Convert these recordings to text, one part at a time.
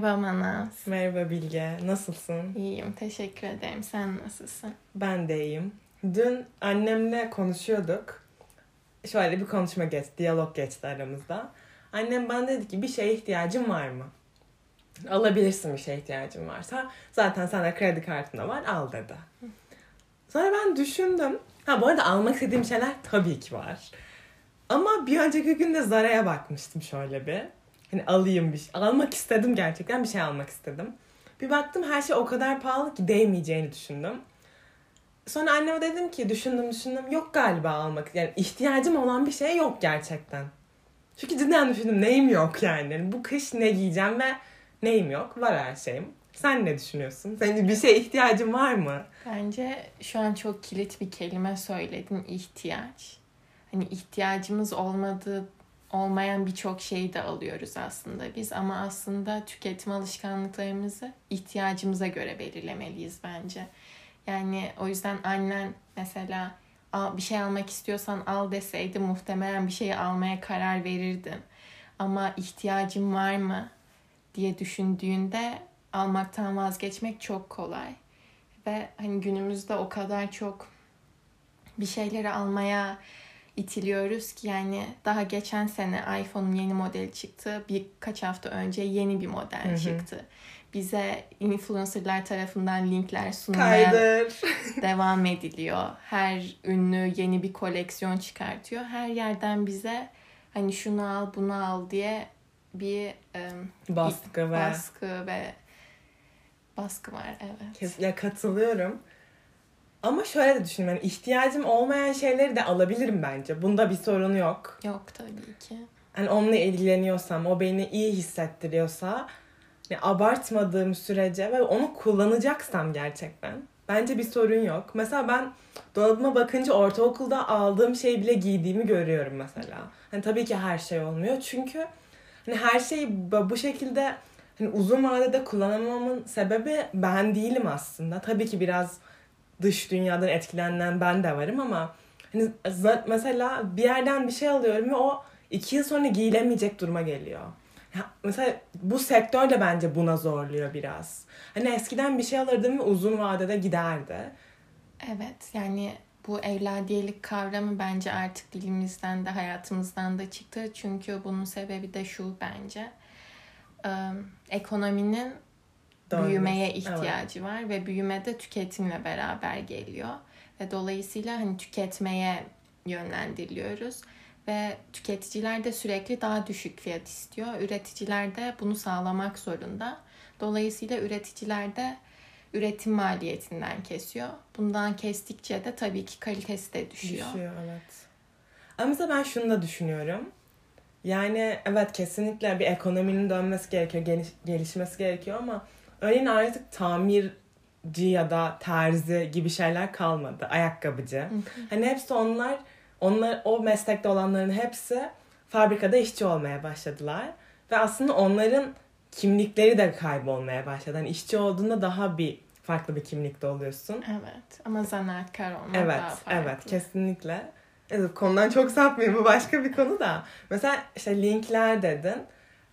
Merhaba Manas. Merhaba Bilge. Nasılsın? İyiyim. Teşekkür ederim. Sen nasılsın? Ben de iyiyim. Dün annemle konuşuyorduk. Şöyle bir konuşma geçti, diyalog geçti aramızda. Annem bana dedi ki bir şeye ihtiyacın var mı? Alabilirsin bir şeye ihtiyacın varsa. Zaten sana kredi kartında var al dedi. Sonra ben düşündüm. Ha bu arada almak istediğim şeyler tabii ki var. Ama bir önceki gün de Zara'ya bakmıştım şöyle bir. Hani alayım bir şey. Almak istedim gerçekten bir şey almak istedim. Bir baktım her şey o kadar pahalı ki değmeyeceğini düşündüm. Sonra anneme dedim ki düşündüm düşündüm yok galiba almak. Yani ihtiyacım olan bir şey yok gerçekten. Çünkü cidden düşündüm neyim yok yani. Bu kış ne giyeceğim ve neyim yok. Var her şeyim. Sen ne düşünüyorsun? Senin bir şeye ihtiyacın var mı? Bence şu an çok kilit bir kelime söyledin. ihtiyaç. Hani ihtiyacımız olmadığı olmayan birçok şeyi de alıyoruz aslında biz ama aslında tüketim alışkanlıklarımızı ihtiyacımıza göre belirlemeliyiz bence. Yani o yüzden annen mesela "Al- bir şey almak istiyorsan al deseydi muhtemelen bir şeyi almaya karar verirdin. Ama ihtiyacın var mı diye düşündüğünde almaktan vazgeçmek çok kolay. Ve hani günümüzde o kadar çok bir şeyleri almaya itiliyoruz ki yani daha geçen sene iPhone'un yeni modeli çıktı. Birkaç hafta önce yeni bir model Hı hı. çıktı. Bize influencerlar tarafından linkler Kaydır. devam ediliyor. Her ünlü yeni bir koleksiyon çıkartıyor. Her yerden bize hani şunu al bunu al diye bir em, Baskı ve baskı ve baskı var evet. Kesinlikle katılıyorum. Ama şöyle de düşünüyorum. Yani ihtiyacım olmayan şeyleri de alabilirim bence. Bunda bir sorun yok. Yok tabii ki. Hani onunla ilgileniyorsam, o beni iyi hissettiriyorsa, yani abartmadığım sürece ve onu kullanacaksam gerçekten bence bir sorun yok. Mesela ben dolabıma bakınca ortaokulda aldığım şeyi bile giydiğimi görüyorum mesela. Hani tabii ki her şey olmuyor çünkü hani her şeyi bu şekilde hani uzun vadede kullanamamın sebebi ben değilim aslında. Tabii ki biraz dış dünyadan etkilenen ben de varım ama hani mesela bir yerden bir şey alıyorum ve o iki yıl sonra giyilemeyecek duruma geliyor. Ya mesela bu sektör de bence buna zorluyor biraz. Hani eskiden bir şey alırdım ve uzun vadede giderdi. Evet yani bu evladiyelik kavramı bence artık dilimizden de hayatımızdan da çıktı. Çünkü bunun sebebi de şu bence. Ee, ekonominin Dönmesi. büyümeye ihtiyacı var ve büyüme de tüketimle beraber geliyor. Ve dolayısıyla hani tüketmeye yönlendiriliyoruz. Ve tüketiciler de sürekli daha düşük fiyat istiyor. Üreticiler de bunu sağlamak zorunda. Dolayısıyla üreticiler de üretim maliyetinden kesiyor. Bundan kestikçe de tabii ki kalitesi de düşüyor. Düşüyor evet. Ama mesela ben şunu da düşünüyorum. Yani evet kesinlikle bir ekonominin dönmesi gerekiyor, geliş- gelişmesi gerekiyor ama örneğin artık tamirci ya da terzi gibi şeyler kalmadı. Ayakkabıcı. Hani hepsi onlar, onlar o meslekte olanların hepsi fabrikada işçi olmaya başladılar. Ve aslında onların kimlikleri de kaybolmaya başladı. Hani işçi olduğunda daha bir farklı bir kimlikte oluyorsun. Evet ama zanaatkar olmak Evet, daha farklı. evet kesinlikle. Evet, konudan çok sapmayayım bu başka bir konu da. Mesela işte linkler dedin.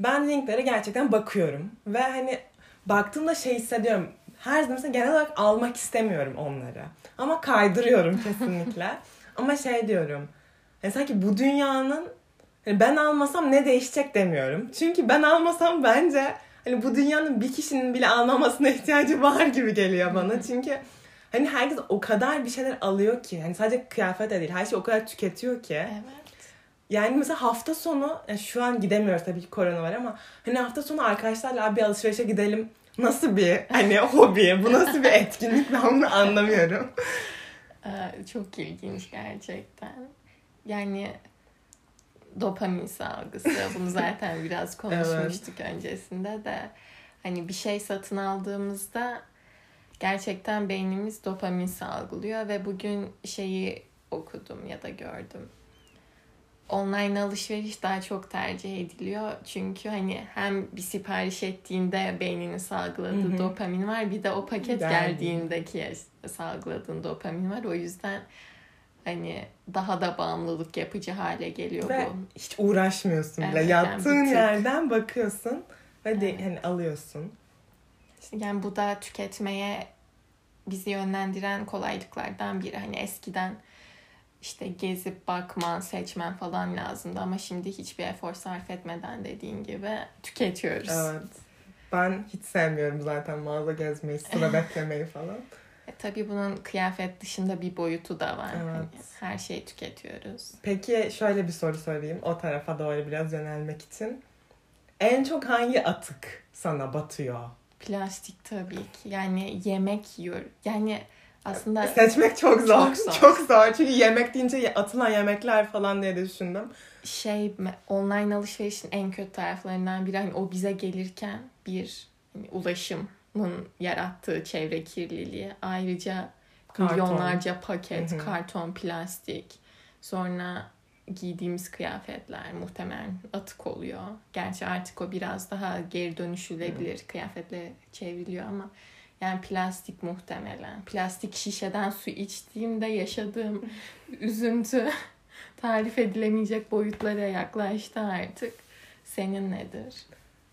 Ben linklere gerçekten bakıyorum ve hani baktığımda şey hissediyorum. Her zaman mesela genel olarak almak istemiyorum onları. Ama kaydırıyorum kesinlikle. Ama şey diyorum. Yani sanki bu dünyanın hani ben almasam ne değişecek demiyorum. Çünkü ben almasam bence hani bu dünyanın bir kişinin bile almamasına ihtiyacı var gibi geliyor bana. Çünkü Hani herkes o kadar bir şeyler alıyor ki. Hani sadece kıyafet de değil. Her şey o kadar tüketiyor ki. Evet. Yani mesela hafta sonu yani şu an gidemiyoruz tabii ki korona var ama hani hafta sonu arkadaşlarla "Abi bir alışverişe gidelim. Nasıl bir hani hobi? Bu nasıl bir etkinlik? Ben bunu anlamıyorum. Ee, Çok ilginç gerçekten. Yani dopamin salgısı. Bunu zaten biraz konuşmuştuk öncesinde de. Hani bir şey satın aldığımızda gerçekten beynimiz dopamin salgılıyor ve bugün şeyi okudum ya da gördüm. Online alışveriş daha çok tercih ediliyor. Çünkü hani hem bir sipariş ettiğinde beyninin salgıladığı Hı hı. dopamin var. Bir de o paket Geldi. geldiğindeki salgıladığın dopamin var. O yüzden hani daha da bağımlılık yapıcı hale geliyor Ve bu. hiç uğraşmıyorsun bile. Evet, yani Yattığın tık. yerden bakıyorsun. Ve de, Evet. hani alıyorsun. Yani bu da tüketmeye bizi yönlendiren kolaylıklardan biri. Hani eskiden işte gezip bakman, seçmen falan lazımdı ama şimdi hiçbir efor sarf etmeden dediğin gibi tüketiyoruz. Evet. Ben hiç sevmiyorum zaten mağaza gezmeyi, sıra beklemeyi falan. E, tabii bunun kıyafet dışında bir boyutu da var. Evet. Hani her şeyi tüketiyoruz. Peki şöyle bir soru sorayım o tarafa doğru biraz yönelmek için. En çok hangi atık sana batıyor? Plastik tabii ki. Yani yemek yiyor. Yani aslında Seçmek çok zor. Çok zor. Çok zor. Çünkü yemek deyince atılan yemekler falan diye düşündüm. şey online alışverişin en kötü taraflarından biri hani o bize gelirken bir hani ulaşımın yarattığı çevre kirliliği ayrıca Karton. milyonlarca paket Hı hı. karton plastik sonra giydiğimiz kıyafetler muhtemelen atık oluyor. Gerçi artık o biraz daha geri dönüşülebilir kıyafetle çevriliyor ama yani plastik muhtemelen. Plastik şişeden su içtiğimde yaşadığım üzüntü tarif edilemeyecek boyutlara yaklaştı artık. Senin nedir?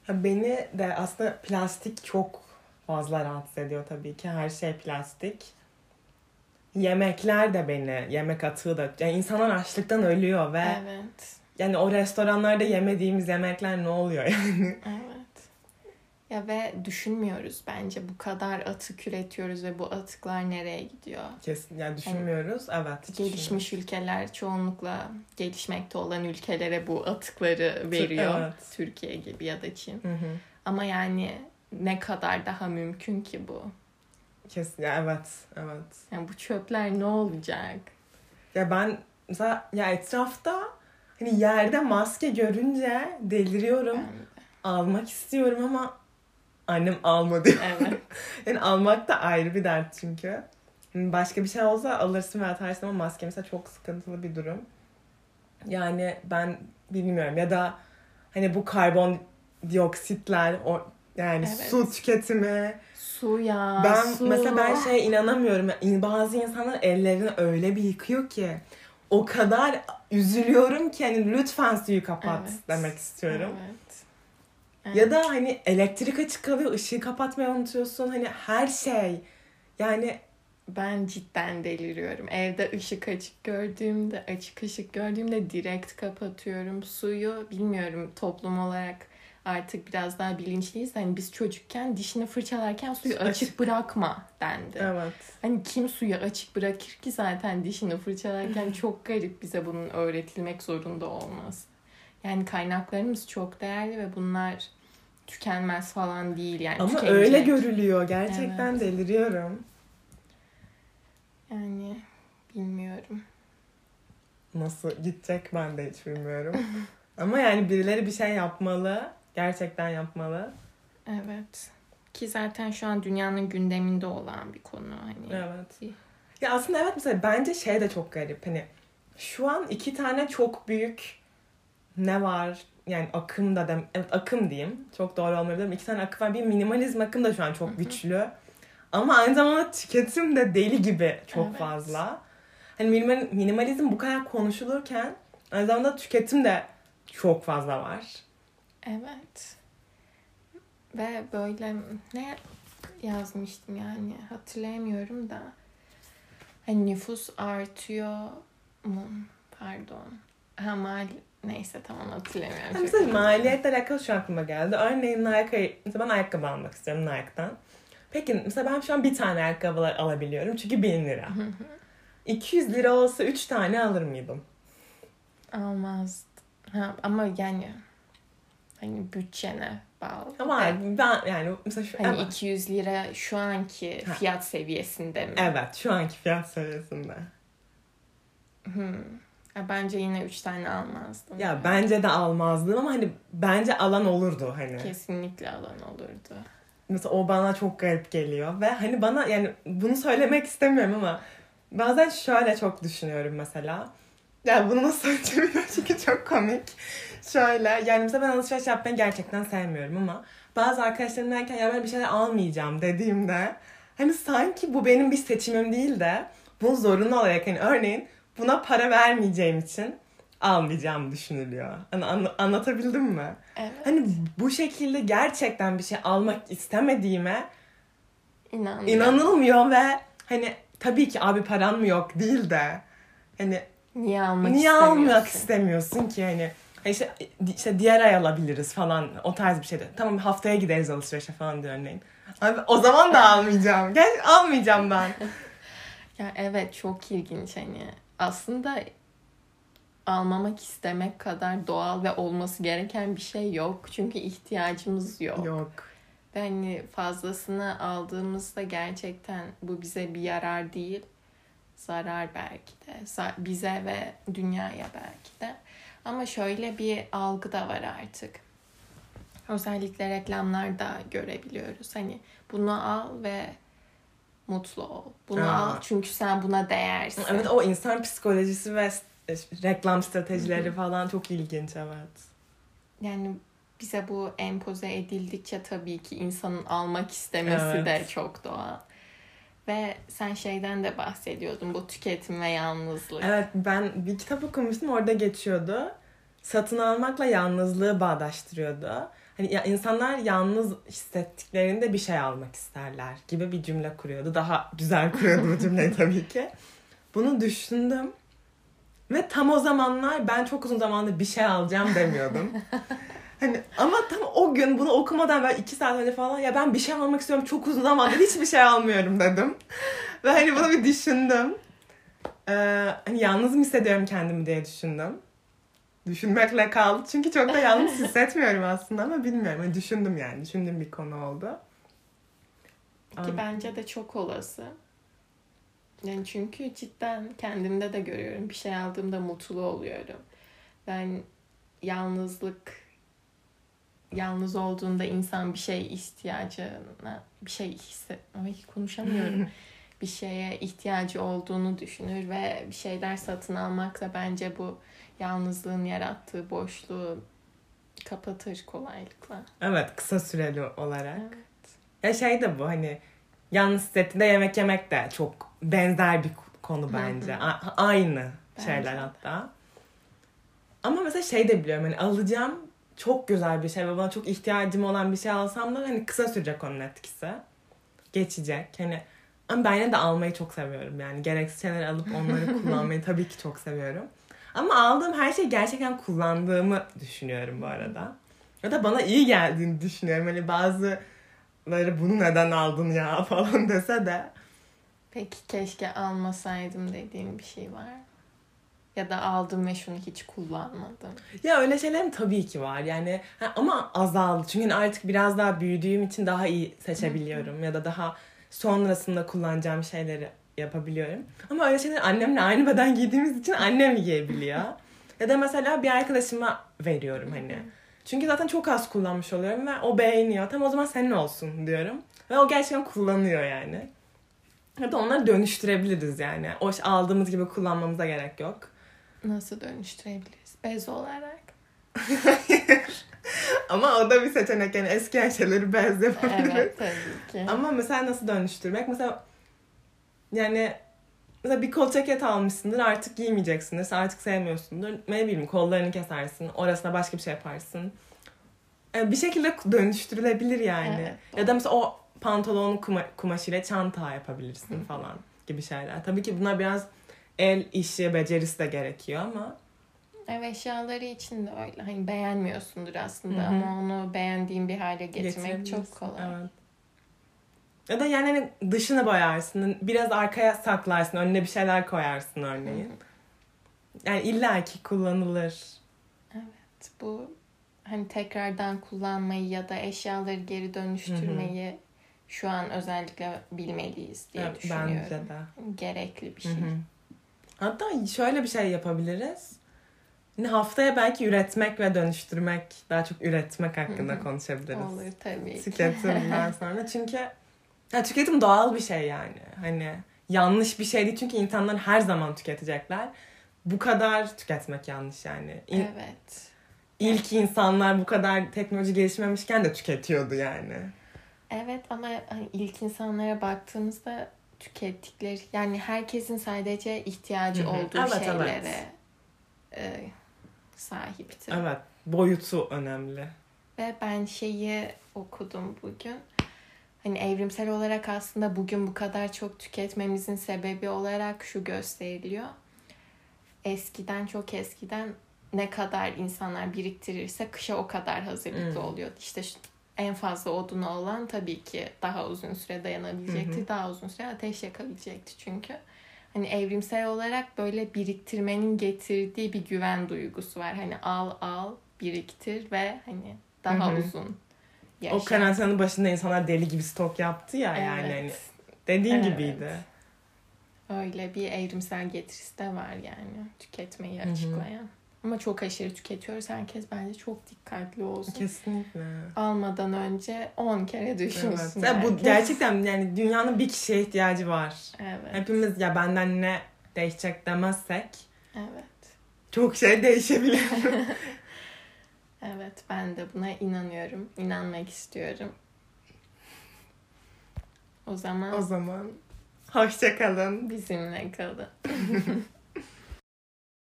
Beni de aslında plastik çok fazla rahatsız ediyor tabii ki. Her şey plastik. Yemekler de beni, yemek atığı da. Yani insanlar açlıktan ölüyor ve Evet. yani o restoranlarda yemediğimiz yemekler ne oluyor yani? Evet. Ya ve düşünmüyoruz bence bu kadar atık üretiyoruz ve bu atıklar nereye gidiyor? Kesin yani düşünmüyoruz. Evet. hiç Gelişmiş ülkeler çoğunlukla gelişmekte olan ülkelere bu atıkları veriyor. evet. Türkiye gibi ya da Çin. Hı hı. Ama yani ne kadar daha mümkün ki bu? Kesin. Ya evet. Evet. Yani bu çöpler ne olacak? Ya ben mesela ya etrafta hani yerde maske görünce deliriyorum. Ben- Almak istiyorum ama annem alma diyor. Evet. Yani almak da ayrı bir dert çünkü. Hani Başka bir şey olsa alırsın ve atarsın ama maske mesela çok sıkıntılı bir durum. Yani ben bilmiyorum ya da hani bu karbon dioksitler o yani Evet. su tüketimi. Su ya. ben su. mesela ben şeye inanamıyorum. Bazı insanlar ellerini öyle bir yıkıyor ki o kadar üzülüyorum ki hani lütfen suyu kapat Evet. demek istiyorum. Evet. Ya da hani elektrik açık kalıyor, ışığı kapatmayı unutuyorsun. Hani her şey. Yani Ben cidden deliriyorum. Evde ışık açık gördüğümde, açık ışık gördüğümde direkt kapatıyorum. Suyu bilmiyorum toplum olarak artık biraz daha bilinçliyiz. Hani biz çocukken dişini fırçalarken suyu Açık. açık bırakma dendi. evet. Hani kim suyu açık bırakır ki zaten dişini fırçalarken çok garip bize bunun öğretilmek zorunda olması. Yani kaynaklarımız çok değerli ve bunlar tükenmez falan değil yani. Ama tükenecek. öyle görülüyor. Gerçekten Evet. deliriyorum. Yani bilmiyorum. Nasıl gidecek ben de hiç bilmiyorum. Ama yani birileri bir şey yapmalı. Gerçekten yapmalı. Evet. Ki zaten şu an dünyanın gündeminde olan bir konu. Hani Evet. Ya aslında evet mesela bence şey de çok garip. Hani şu an iki tane çok büyük ne var? Yani akım da dem evet akım diyeyim. Çok doğru olmayabilir. İki tane akım var. Bir minimalizm akım da şu an çok güçlü. Ama aynı zamanda tüketim de deli gibi çok Evet. fazla. Hani minimal, minimalizm bu kadar konuşulurken aynı zamanda tüketim de çok fazla var. Evet. Ve böyle ne yazmıştım yani hatırlayamıyorum da. Hani nüfus artıyor mu? Pardon. Ha mal neyse tamam hatırlamıyorum. Yani Çok mesela maliyetle alakalı şu aklıma geldi. Örneğin Nike, mesela ben ayakkabı almak istiyorum Nike'dan. Peki mesela ben şu an bir tane ayakkabılar alabiliyorum çünkü 1000 lira. 200 lira olsa 3 tane alır mıydım? Almaz. Ha, ama yani hani bütçene bağlı. Ama Evet. ben yani mesela şu Hani evet. 200 lira şu anki Ha. fiyat seviyesinde mi? evet şu anki fiyat seviyesinde. Hmm. Ya bence yine 3 tane almazdım. Ya bence de almazdım ama hani bence alan olurdu hani. Kesinlikle alan olurdu. Mesela o bana çok garip geliyor ve hani bana yani bunu söylemek istemiyorum ama bazen şöyle çok düşünüyorum mesela. Ya bunu nasıl söyleyeceğim çünkü çok komik. Şöyle yani mesela ben alışveriş yapmayı gerçekten sevmiyorum ama bazı arkadaşlarım derken ya ben bir şeyler almayacağım dediğimde hani sanki bu benim bir seçimim değil de bunu zorunlu olarak hani örneğin buna para vermeyeceğim için almayacağım düşünülüyor. Hani an- anlatabildim mi? Evet. Hani bu şekilde gerçekten bir şey almak istemediğime İnanmıyorum. inanılmıyor ve hani tabii ki abi param mı yok değil de hani Niye almak niye istemiyorsun? almak istemiyorsun ki hani hani işte, işte diğer ay alabiliriz falan o tarz bir şeydi. Tamam haftaya gideriz alışverişe falan diyor örneğin. Abi o zaman da almayacağım. Gel almayacağım ben. Ya evet çok ilginç hani. Aslında almamak istemek kadar doğal ve olması gereken bir şey yok. Çünkü ihtiyacımız yok. Yok. Ve hani fazlasını aldığımızda gerçekten bu bize bir yarar değil. Zarar belki de. Bize ve dünyaya belki de. Ama şöyle bir algı da var artık. Özellikle reklamlarda görebiliyoruz. Hani bunu al ve mutlu ol. Bunu Aa. al çünkü sen buna değersin. Evet o insan psikolojisi ve s- reklam stratejileri falan çok ilginç evet. Yani bize bu empoze edildikçe tabii ki insanın almak istemesi de Evet. çok doğal. Ve sen şeyden de bahsediyordun bu tüketim ve yalnızlık. Evet ben bir kitap okumuştum orada geçiyordu. Satın almakla yalnızlığı bağdaştırıyordu. Hani ya insanlar yalnız hissettiklerinde bir şey almak isterler gibi bir cümle kuruyordu. Daha güzel kuruyordu bu cümleyi tabii ki. Bunu düşündüm. Ve tam o zamanlar ben çok uzun zamandır bir şey alacağım demiyordum. Hani ama tam o gün bunu okumadan ben iki saat önce falan ya ben bir şey almak istiyorum çok uzun zamandır hiçbir şey almıyorum dedim. Ve hani bunu bir düşündüm. Ee, hani yalnız mı hissediyorum kendimi diye düşündüm. Düşünmekle kaldı. Çünkü çok da yalnız hissetmiyorum aslında ama bilmiyorum. Hani düşündüm yani. Düşündüğüm bir konu oldu. Ki Am- bence de çok olası. Yani çünkü cidden kendimde de görüyorum. Bir şey aldığımda mutlu oluyorum. Ben yalnızlık yalnız olduğunda insan bir şey ihtiyacına bir şey hisset Ay konuşamıyorum. bir şeye ihtiyacı olduğunu düşünür ve bir şeyler satın almak da bence bu yalnızlığın yarattığı boşluğu kapatır kolaylıkla. Evet kısa süreli olarak. Evet. Ya şey de bu hani yalnız hissettiğinde yemek yemek de çok benzer bir konu bence. A- aynı Bence şeyler hatta. Ama mesela şey de biliyorum hani alacağım çok güzel bir şey ve bana çok ihtiyacım olan bir şey alsam da hani kısa sürecek onun etkisi. Geçecek. Hani ama ben yine de almayı çok seviyorum yani. Gereksiz şeyler alıp onları kullanmayı tabii ki çok seviyorum. Ama aldığım her şeyi gerçekten kullandığımı düşünüyorum bu arada. Ya da bana iyi geldiğini düşünüyorum. Hani bazıları bunu neden aldın ya falan dese de. Peki keşke almasaydım dediğim bir şey var. Ya da aldım ve şunu hiç kullanmadım. Ya öyle şeylerim tabii ki var yani ha, ama azaldı. Çünkü hani artık biraz daha büyüdüğüm için daha iyi seçebiliyorum. ya da daha sonrasında kullanacağım şeyleri yapabiliyorum. Ama öyle şeyler annemle aynı beden giydiğimiz için annem giyebiliyor. ya da mesela bir arkadaşıma veriyorum hani. Çünkü zaten çok az kullanmış oluyorum ve o beğeniyor. Tamam o zaman senin olsun diyorum. Ve o gerçekten kullanıyor yani. Ya da onları dönüştürebiliriz yani. O aldığımız gibi kullanmamıza gerek yok. Nasıl dönüştürebiliriz? Bez olarak. Ama o da bir seçenek yani eski şeyleri bez yapabiliriz. Evet tabii ki. Ama mesela nasıl dönüştürmek? Mesela yani mesela bir kol ceket almışsındır artık giymeyeceksindir. Artık sevmiyorsundur. Ne bileyim kollarını kesersin. Orasına başka bir şey yaparsın. Yani bir şekilde dönüştürülebilir yani. Evet, doğru. ya da mesela o pantolon kuma- kumaşıyla çanta yapabilirsin falan gibi şeyler. Tabii ki buna biraz el işi, becerisi de gerekiyor ama Ev eşyaları için de öyle. Hani beğenmiyorsundur aslında Hı hı. ama onu beğendiğin bir hale getirmek çok kolay. Evet. Ya da yani hani dışını boyarsın. Biraz arkaya saklarsın. Önüne bir şeyler koyarsın örneğin. Yani illaki kullanılır. Evet, bu hani tekrardan kullanmayı ya da eşyaları geri dönüştürmeyi şu an özellikle bilmeliyiz diye Evet, düşünüyorum. bence de. Gerekli bir şey. hı. Hatta şöyle bir şey yapabiliriz. Haftaya belki üretmek ve dönüştürmek, daha çok üretmek hakkında Hı hı. konuşabiliriz. Olur tabii. Tüketimden sonra. Çünkü ya tüketim doğal bir şey yani. Hani yanlış bir şey değil çünkü insanlar her zaman tüketecekler. Bu kadar tüketmek yanlış yani. İn- Evet. İlk insanlar bu kadar teknoloji gelişmemişken de tüketiyordu yani. Evet ama hani ilk insanlara baktığımızda tükettikleri yani herkesin sadece ihtiyacı Hı hı. olduğu Evet, şeylere evet. e, sahipti. Evet. Boyutu önemli. Ve ben şeyi okudum bugün. Hani evrimsel olarak aslında bugün bu kadar çok tüketmemizin sebebi olarak şu gösteriliyor. Eskiden çok eskiden ne kadar insanlar biriktirirse kışa o kadar hazırlıklı Hmm. oluyordu. İşte en fazla odunu olan tabii ki daha uzun süre dayanabilecekti. Hı hı. Daha uzun süre ateş yakabilecekti çünkü. Hani evrimsel olarak böyle biriktirmenin getirdiği bir güven duygusu var. Hani al al biriktir ve hani daha Hı hı. uzun yaşa. O karantinanın başında insanlar deli gibi stok yaptı ya yani. Evet. Hani dediğin Evet. gibiydi. Öyle bir evrimsel getirisi de var yani tüketmeyi Hı hı. Ama çok aşırı tüketiyoruz. Herkes bence çok dikkatli olsun. Kesinlikle. Almadan önce 10 kere Evet. düşünsün. Ya bu gerçekten yani dünyanın bir kişiye ihtiyacı var. Evet. Hepimiz ya benden ne değişecek demezsek Evet. çok şey değişebilir. Evet. Ben de buna inanıyorum. İnanmak istiyorum. O zaman o zaman hoşça kalın. bizimle kalın.